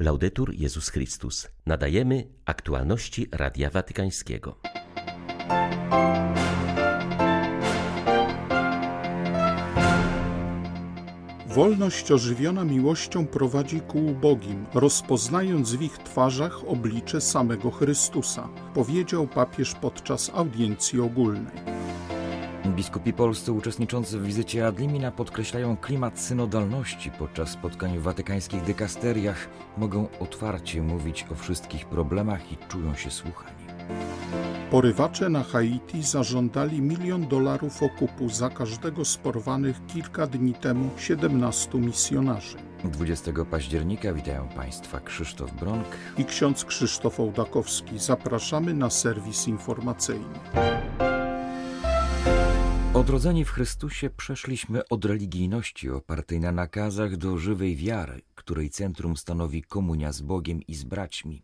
Laudetur Jezus Chrystus. Nadajemy aktualności Radia Watykańskiego. Wolność ożywiona miłością prowadzi ku ubogim, rozpoznając w ich twarzach oblicze samego Chrystusa, powiedział papież podczas audiencji ogólnej. Biskupi polscy uczestniczący w wizycie Adlimina podkreślają klimat synodalności podczas spotkań w watykańskich dykasteriach. Mogą otwarcie mówić o wszystkich problemach i czują się słuchani. Porywacze na Haiti zażądali milion dolarów okupu za każdego z porwanych kilka dni temu 17 misjonarzy. 20 października witają Państwa Krzysztof Bronk i ksiądz Krzysztof Ołdakowski. Zapraszamy na serwis informacyjny. Odrodzeni w Chrystusie przeszliśmy od religijności opartej na nakazach do żywej wiary, której centrum stanowi komunia z Bogiem i z braćmi.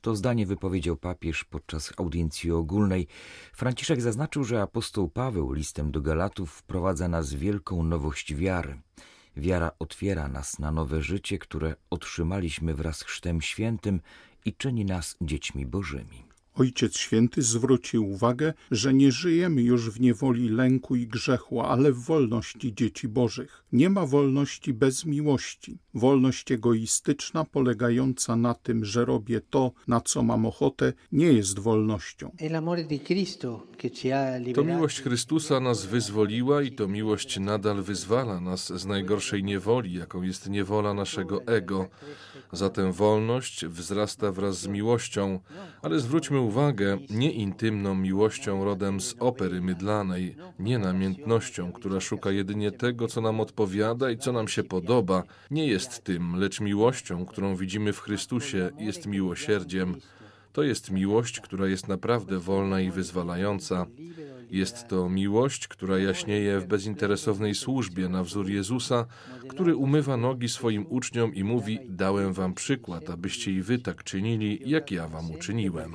To zdanie wypowiedział papież podczas audiencji ogólnej. Franciszek zaznaczył, że apostoł Paweł listem do Galatów wprowadza nas w wielką nowość wiary. Wiara otwiera nas na nowe życie, które otrzymaliśmy wraz z Chrztem Świętym i czyni nas dziećmi Bożymi. Ojciec Święty zwrócił uwagę, że nie żyjemy już w niewoli lęku i grzechu, ale w wolności dzieci Bożych. Nie ma wolności bez miłości. Wolność egoistyczna, polegająca na tym, że robię to, na co mam ochotę, nie jest wolnością. To miłość Chrystusa nas wyzwoliła i to miłość nadal wyzwala nas z najgorszej niewoli, jaką jest niewola naszego ego. Zatem wolność wzrasta wraz z miłością, ale zwróćmy uwagę, nie intymną miłością rodem z opery mydlanej, nie namiętnością, która szuka jedynie tego, co nam odpowiada i co nam się podoba. Nie jest tym, lecz miłością, którą widzimy w Chrystusie, jest miłosierdziem. To jest miłość, która jest naprawdę wolna i wyzwalająca. Jest to miłość, która jaśnieje w bezinteresownej służbie na wzór Jezusa, który umywa nogi swoim uczniom i mówi: Dałem wam przykład, abyście i wy tak czynili, jak ja wam uczyniłem.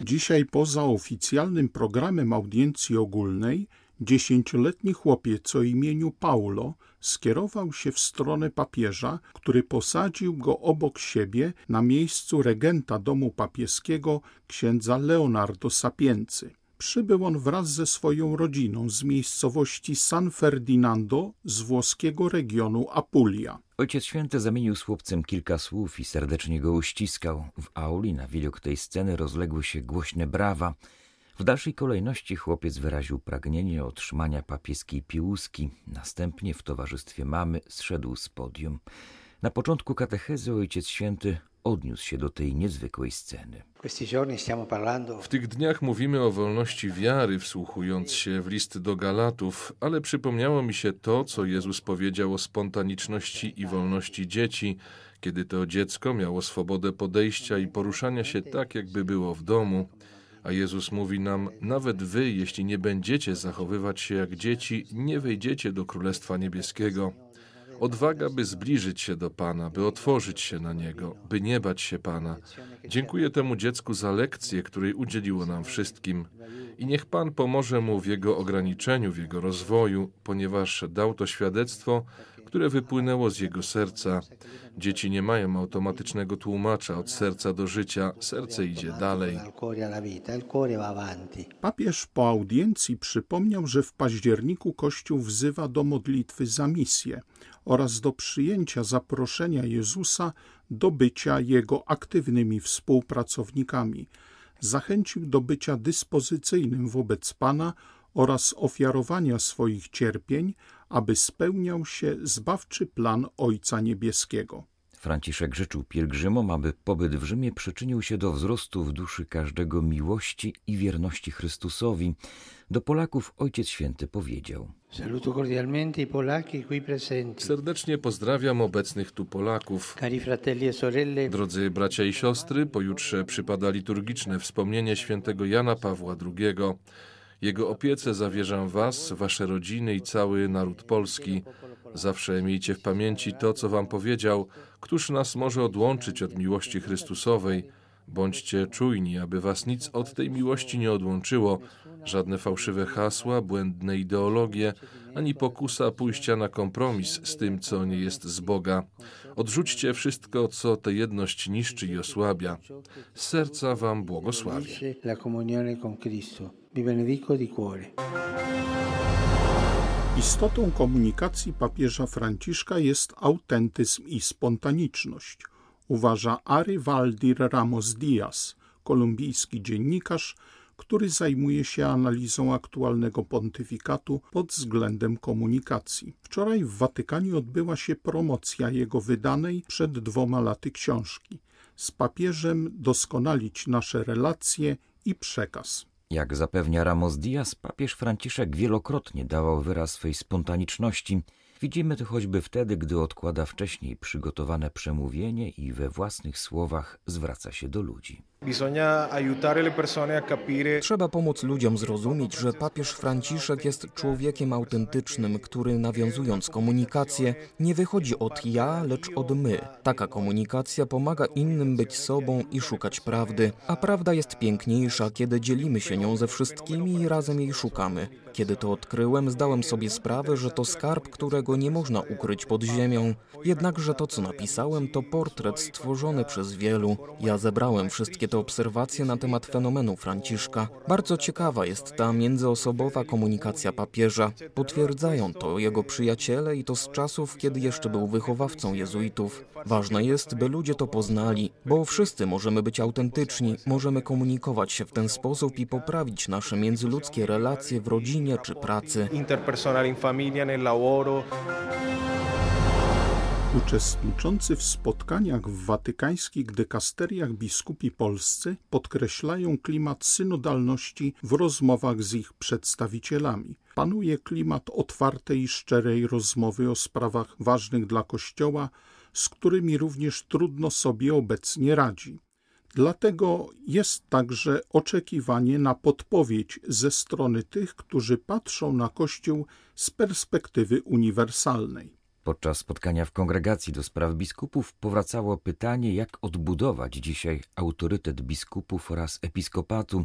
Dzisiaj poza oficjalnym programem audiencji ogólnej Dziesięcioletni chłopiec o imieniu Paulo skierował się w stronę papieża, który posadził go obok siebie na miejscu regenta domu papieskiego księdza Leonardo Sapiency. Przybył on wraz ze swoją rodziną z miejscowości San Ferdinando z włoskiego regionu Apulia. Ojciec Święty zamienił z chłopcem kilka słów i serdecznie go uściskał. W auli na widok tej sceny rozległy się głośne brawa. W dalszej kolejności chłopiec wyraził pragnienie otrzymania papieskiej piłuski. Następnie w towarzystwie mamy zszedł z podium. Na początku katechezy Ojciec Święty odniósł się do tej niezwykłej sceny. W tych dniach mówimy o wolności wiary, wsłuchując się w list do Galatów, ale przypomniało mi się to, co Jezus powiedział o spontaniczności i wolności dzieci, kiedy to dziecko miało swobodę podejścia i poruszania się tak, jakby było w domu. A Jezus mówi nam: Nawet wy, jeśli nie będziecie zachowywać się jak dzieci, nie wejdziecie do Królestwa Niebieskiego. Odwaga, by zbliżyć się do Pana, by otworzyć się na Niego, by nie bać się Pana. Dziękuję temu dziecku za lekcję, której udzieliło nam wszystkim. I niech Pan pomoże mu w jego ograniczeniu, w jego rozwoju, ponieważ dał to świadectwo, które wypłynęło z jego serca. Dzieci nie mają automatycznego tłumacza od serca do życia, serce idzie dalej. Papież po audiencji przypomniał, że w październiku Kościół wzywa do modlitwy za misję oraz do przyjęcia zaproszenia Jezusa do bycia Jego aktywnymi współpracownikami. Zachęcił do bycia dyspozycyjnym wobec Pana oraz ofiarowania swoich cierpień, aby spełniał się zbawczy plan Ojca Niebieskiego. Franciszek życzył pielgrzymom, aby pobyt w Rzymie przyczynił się do wzrostu w duszy każdego miłości i wierności Chrystusowi. Do Polaków Ojciec Święty powiedział: Serdecznie pozdrawiam obecnych tu Polaków. E Drodzy bracia i siostry, pojutrze przypada liturgiczne wspomnienie świętego Jana Pawła II. Jego opiece zawierzam Was, Wasze rodziny i cały naród polski. Zawsze miejcie w pamięci to, co Wam powiedział, któż nas może odłączyć od miłości Chrystusowej. Bądźcie czujni, aby was nic od tej miłości nie odłączyło, żadne fałszywe hasła, błędne ideologie, ani pokusa pójścia na kompromis z tym, co nie jest z Boga. Odrzućcie wszystko, co tę jedność niszczy i osłabia. Z serca wam błogosławię. Istotą komunikacji papieża Franciszka jest autentyzm i spontaniczność, uważa Ari Valdir Ramos Diaz, kolumbijski dziennikarz, który zajmuje się analizą aktualnego pontyfikatu pod względem komunikacji. Wczoraj w Watykanie odbyła się promocja jego wydanej przed dwoma laty książki. Z papieżem doskonalić nasze relacje i przekaz. Jak zapewnia Ramos Diaz, papież Franciszek wielokrotnie dawał wyraz swej spontaniczności. Widzimy to choćby wtedy, gdy odkłada wcześniej przygotowane przemówienie i we własnych słowach zwraca się do ludzi. Trzeba pomóc ludziom zrozumieć, że papież Franciszek jest człowiekiem autentycznym, który nawiązując komunikację nie wychodzi od ja, lecz od my. Taka komunikacja pomaga innym być sobą i szukać prawdy, a prawda jest piękniejsza, kiedy dzielimy się nią ze wszystkimi i razem jej szukamy. Kiedy to odkryłem, zdałem sobie sprawę, że to skarb, którego nie można ukryć pod ziemią. Jednakże to, co napisałem, to portret stworzony przez wielu. Ja zebrałem wszystkie te obserwacje na temat fenomenu Franciszka. Bardzo ciekawa jest ta międzyosobowa komunikacja papieża. Potwierdzają to jego przyjaciele i to z czasów, kiedy jeszcze był wychowawcą jezuitów. Ważne jest, by ludzie to poznali, bo wszyscy możemy być autentyczni, możemy komunikować się w ten sposób i poprawić nasze międzyludzkie relacje w rodzinie czy pracy. Interpersonal in familia, nel lavoro. Uczestniczący w spotkaniach w watykańskich dekasteriach biskupi polscy podkreślają klimat synodalności w rozmowach z ich przedstawicielami. Panuje klimat otwartej i szczerej rozmowy o sprawach ważnych dla Kościoła, z którymi również trudno sobie obecnie radzi. Dlatego jest także oczekiwanie na podpowiedź ze strony tych, którzy patrzą na Kościół z perspektywy uniwersalnej. Podczas spotkania w kongregacji do spraw biskupów powracało pytanie, jak odbudować dzisiaj autorytet biskupów oraz episkopatu,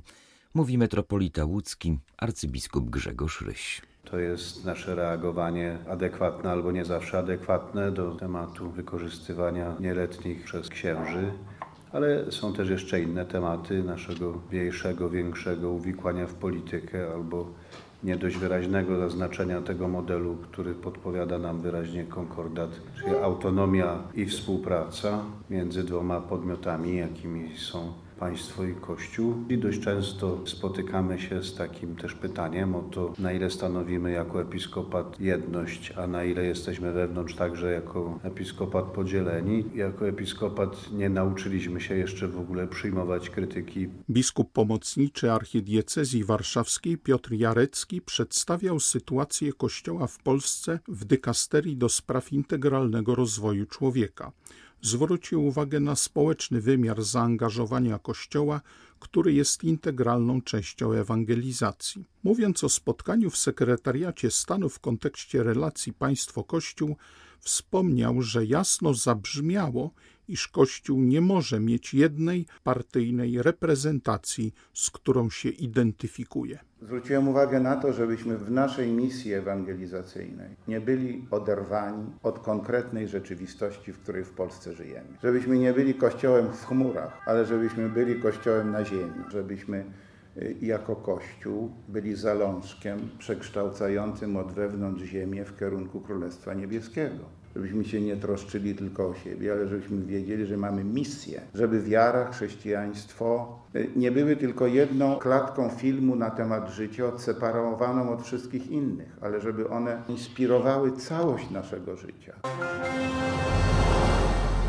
mówi metropolita łódzki arcybiskup Grzegorz Ryś. To jest nasze reagowanie adekwatne albo nie zawsze adekwatne do tematu wykorzystywania nieletnich przez księży, ale są też jeszcze inne tematy naszego mniejszego, większego uwikłania w politykę albo nie dość wyraźnego zaznaczenia tego modelu, który podpowiada nam wyraźnie konkordat, czyli autonomia i współpraca między dwoma podmiotami, jakimi są państwo i Kościół. I dość często spotykamy się z takim też pytaniem o to, na ile stanowimy jako episkopat jedność, a na ile jesteśmy wewnątrz także jako episkopat podzieleni. Jako episkopat nie nauczyliśmy się jeszcze w ogóle przyjmować krytyki. Biskup pomocniczy archidiecezji warszawskiej Piotr Jarecki przedstawiał sytuację Kościoła w Polsce w dykasterii do spraw integralnego rozwoju człowieka zwrócił uwagę na społeczny wymiar zaangażowania Kościoła, który jest integralną częścią ewangelizacji. Mówiąc o spotkaniu w sekretariacie stanu w kontekście relacji państwo-kościół, wspomniał, że jasno zabrzmiało, iż Kościół nie może mieć jednej partyjnej reprezentacji, z którą się identyfikuje. Zwróciłem uwagę na to, żebyśmy w naszej misji ewangelizacyjnej nie byli oderwani od konkretnej rzeczywistości, w której w Polsce żyjemy. Żebyśmy nie byli kościołem w chmurach, ale żebyśmy byli kościołem na ziemi. Żebyśmy y, jako Kościół byli zalążkiem przekształcającym od wewnątrz ziemię w kierunku Królestwa Niebieskiego żebyśmy się nie troszczyli tylko o siebie, ale żebyśmy wiedzieli, że mamy misję, żeby wiara, chrześcijaństwo y, nie były tylko jedną klatką filmu na temat życia, odseparowaną od wszystkich innych, ale żeby one inspirowały całość naszego życia.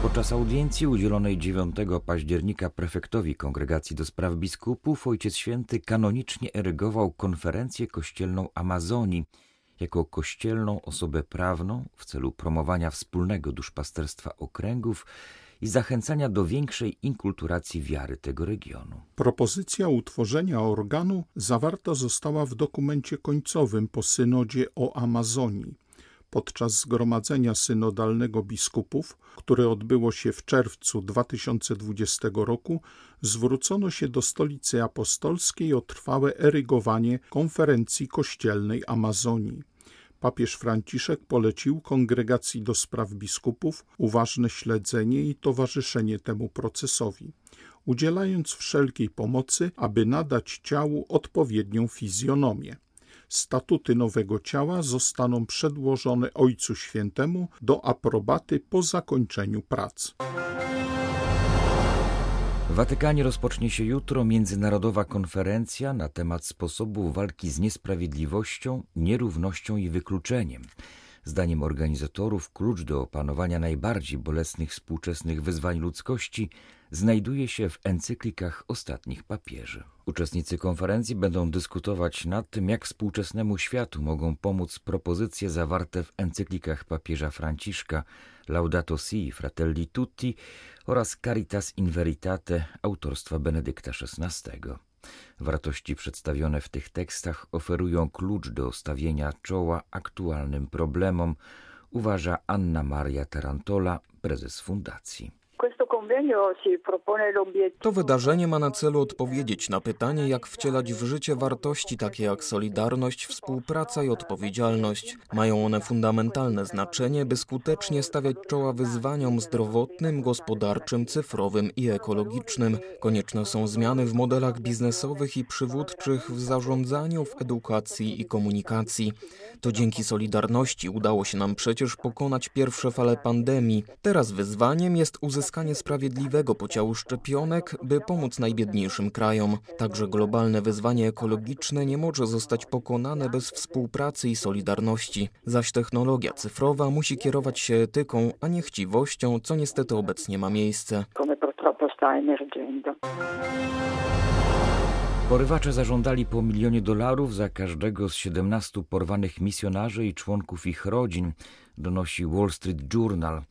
Podczas audiencji udzielonej 9 października prefektowi Kongregacji do Spraw Biskupów Ojciec Święty kanonicznie erygował konferencję kościelną Amazonii, jako kościelną osobę prawną w celu promowania wspólnego duszpasterstwa okręgów i zachęcania do większej inkulturacji wiary tego regionu. Propozycja utworzenia organu zawarta została w dokumencie końcowym po synodzie o Amazonii. Podczas zgromadzenia synodalnego biskupów, które odbyło się w czerwcu 2020 roku, zwrócono się do stolicy apostolskiej o trwałe erygowanie konferencji kościelnej Amazonii. Papież Franciszek polecił kongregacji do spraw biskupów uważne śledzenie i towarzyszenie temu procesowi, udzielając wszelkiej pomocy, aby nadać ciału odpowiednią fizjonomię. Statuty nowego ciała zostaną przedłożone Ojcu Świętemu do aprobaty po zakończeniu prac. W Watykanie rozpocznie się jutro międzynarodowa konferencja na temat sposobu walki z niesprawiedliwością, nierównością i wykluczeniem. Zdaniem organizatorów klucz do opanowania najbardziej bolesnych współczesnych wyzwań ludzkości znajduje się w encyklikach ostatnich papieży. Uczestnicy konferencji będą dyskutować nad tym, jak współczesnemu światu mogą pomóc propozycje zawarte w encyklikach papieża Franciszka Laudato Si, Fratelli Tutti oraz Caritas in Veritate autorstwa Benedykta XVI. Wartości przedstawione w tych tekstach oferują klucz do stawienia czoła aktualnym problemom, uważa Anna Maria Tarantola, prezes fundacji. To wydarzenie ma na celu odpowiedzieć na pytanie, jak wcielać w życie wartości takie jak solidarność, współpraca i odpowiedzialność. Mają one fundamentalne znaczenie, by skutecznie stawiać czoła wyzwaniom zdrowotnym, gospodarczym, cyfrowym i ekologicznym. Konieczne są zmiany w modelach biznesowych i przywódczych w zarządzaniu, w edukacji i komunikacji. To dzięki Solidarności udało się nam przecież pokonać pierwsze fale pandemii. Teraz wyzwaniem jest uzyskanie sprawiedliwego podziału szczepionek, by pomóc najbiedniejszym krajom. Także globalne wyzwanie ekologiczne nie może zostać pokonane bez współpracy i solidarności. Zaś technologia cyfrowa musi kierować się etyką, a nie chciwością, co niestety obecnie ma miejsce. Porywacze zażądali po milionie dolarów za każdego z 17 porwanych misjonarzy i członków ich rodzin, donosi Wall Street Journal.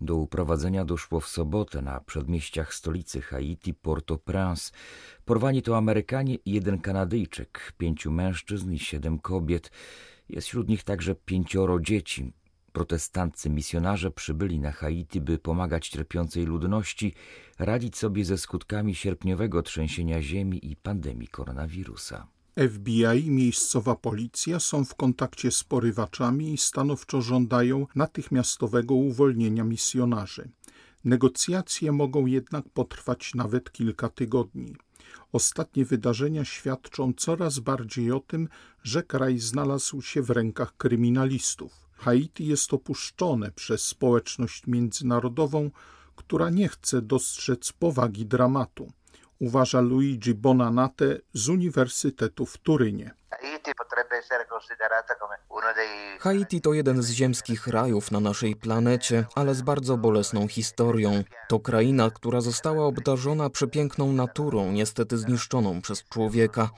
Do uprowadzenia doszło w sobotę na przedmieściach stolicy Haiti, Port-au-Prince. Porwani to Amerykanie i jeden Kanadyjczyk, pięciu mężczyzn i siedem kobiet. Jest wśród nich także pięcioro dzieci. Protestanccy misjonarze przybyli na Haiti, by pomagać cierpiącej ludności, radzić sobie ze skutkami sierpniowego trzęsienia ziemi i pandemii koronawirusa. FBI i miejscowa policja są w kontakcie z porywaczami i stanowczo żądają natychmiastowego uwolnienia misjonarzy. Negocjacje mogą jednak potrwać nawet kilka tygodni. Ostatnie wydarzenia świadczą coraz bardziej o tym, że kraj znalazł się w rękach kryminalistów. Haiti jest opuszczone przez społeczność międzynarodową, która nie chce dostrzec powagi dramatu, uważa Luigi Bonanate z Uniwersytetu w Turynie. Haiti to jeden z ziemskich rajów na naszej planecie, ale z bardzo bolesną historią. To kraina, która została obdarzona przepiękną naturą, niestety zniszczoną przez człowieka.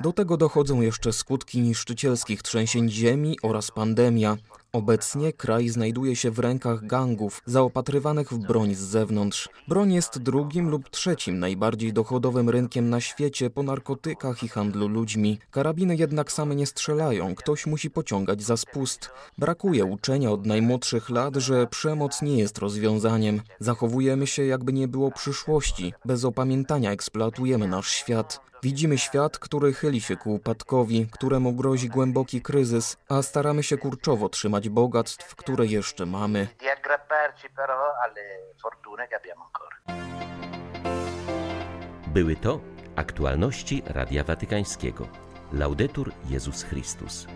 Do tego dochodzą jeszcze skutki niszczycielskich trzęsień ziemi oraz pandemia. Obecnie kraj znajduje się w rękach gangów zaopatrywanych w broń z zewnątrz. Broń jest drugim lub trzecim najbardziej dochodowym rynkiem na świecie po narkotykach i handlu ludźmi. Karabiny jednak same nie strzelają, ktoś musi pociągać za spust. Brakuje uczenia od najmłodszych lat, że przemoc nie jest rozwiązaniem. Zachowujemy się jakby nie było przyszłości. Bez opamiętania eksploatujemy nasz świat. Widzimy świat, który chyli się ku upadkowi, któremu grozi głęboki kryzys, a staramy się kurczowo trzymać bogactw, które jeszcze mamy. Były to aktualności Radia Watykańskiego. Laudetur Jezus Chrystus.